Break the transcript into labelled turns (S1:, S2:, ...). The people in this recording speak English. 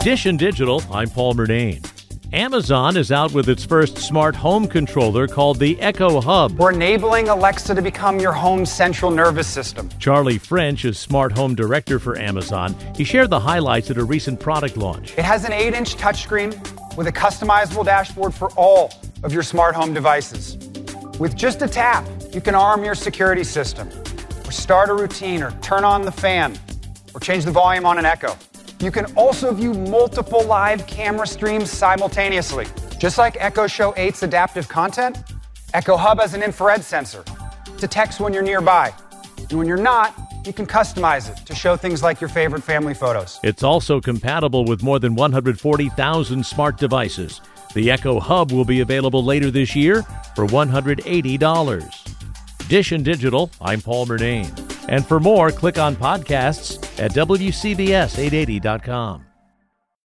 S1: Dish and Digital, I'm Paul Murnane. Amazon is out with its first smart home controller called the Echo Hub.
S2: We're enabling Alexa to become your home's central nervous system.
S1: Charlie French is smart home director for Amazon. He shared the highlights at a recent product launch.
S2: It has an 8 inch touchscreen with a customizable dashboard for all of your smart home devices. With just a tap, you can arm your security system, or start a routine, or turn on the fan, or change the volume on an Echo. You can also view multiple live camera streams simultaneously. Just like Echo Show 8's adaptive content, Echo Hub has an infrared sensor, detects when you're nearby. And when you're not, you can customize it to show things like your favorite family photos.
S1: It's also compatible with more than 140,000 smart devices. The Echo Hub will be available later this year for $180. Dish and Digital, I'm Paul Murnane. And for more, click on podcasts at WCBS880.com.